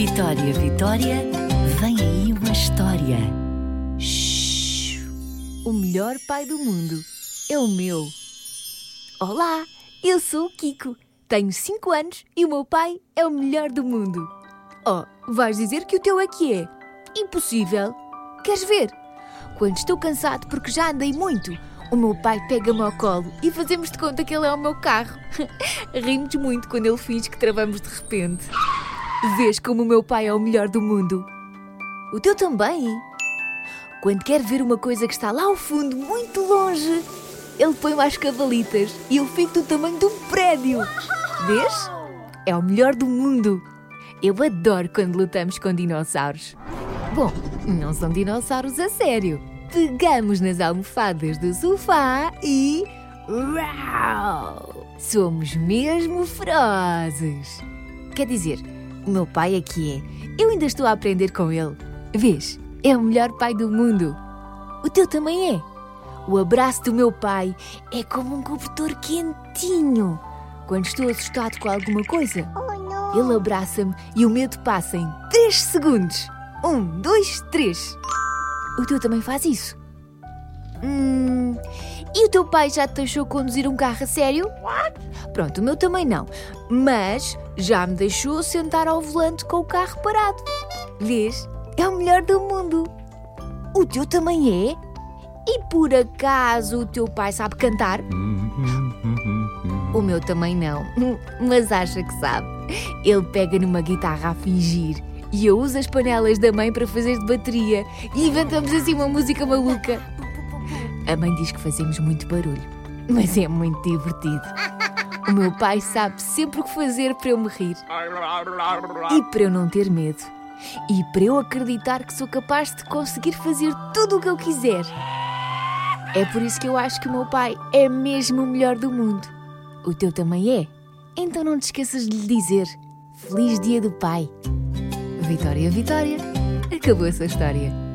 Vitória, Vitória, vem aí uma história. Shhh. O melhor pai do mundo é o meu. Olá, eu sou o Kiko. Tenho 5 anos e o meu pai é o melhor do mundo. Oh, vais dizer que o teu é que é? Impossível. Queres ver? Quando estou cansado porque já andei muito, o meu pai pega-me ao colo e fazemos de conta que ele é o meu carro. Rimos muito quando ele finge que travamos de repente. Vês como o meu pai é o melhor do mundo? O teu também? Quando quer ver uma coisa que está lá ao fundo, muito longe, ele põe-me às cavalitas e eu fico do tamanho de um prédio. Vês? É o melhor do mundo. Eu adoro quando lutamos com dinossauros. Bom, não são dinossauros a sério. Pegamos nas almofadas do sofá e. Uau! Somos mesmo ferozes. Quer dizer, o meu pai aqui é. Eu ainda estou a aprender com ele. Vês? É o melhor pai do mundo. O teu também é. O abraço do meu pai é como um cobertor quentinho. Quando estou assustado com alguma coisa, ele abraça-me e o medo passa em 3 segundos. Um, dois, três. O teu também faz isso? Hum. E o teu pai já te deixou conduzir um carro a sério? Pronto, o meu também não. Mas já me deixou sentar ao volante com o carro parado. Vês? É o melhor do mundo. O teu também é? E por acaso o teu pai sabe cantar? O meu também não, mas acha que sabe. Ele pega numa guitarra a fingir e eu uso as panelas da mãe para fazer de bateria e inventamos assim uma música maluca. A mãe diz que fazemos muito barulho, mas é muito divertido. O meu pai sabe sempre o que fazer para eu me rir e para eu não ter medo e para eu acreditar que sou capaz de conseguir fazer tudo o que eu quiser. É por isso que eu acho que o meu pai é mesmo o melhor do mundo. O teu também é? Então não te esqueças de lhe dizer Feliz Dia do Pai. Vitória, Vitória, acabou essa história.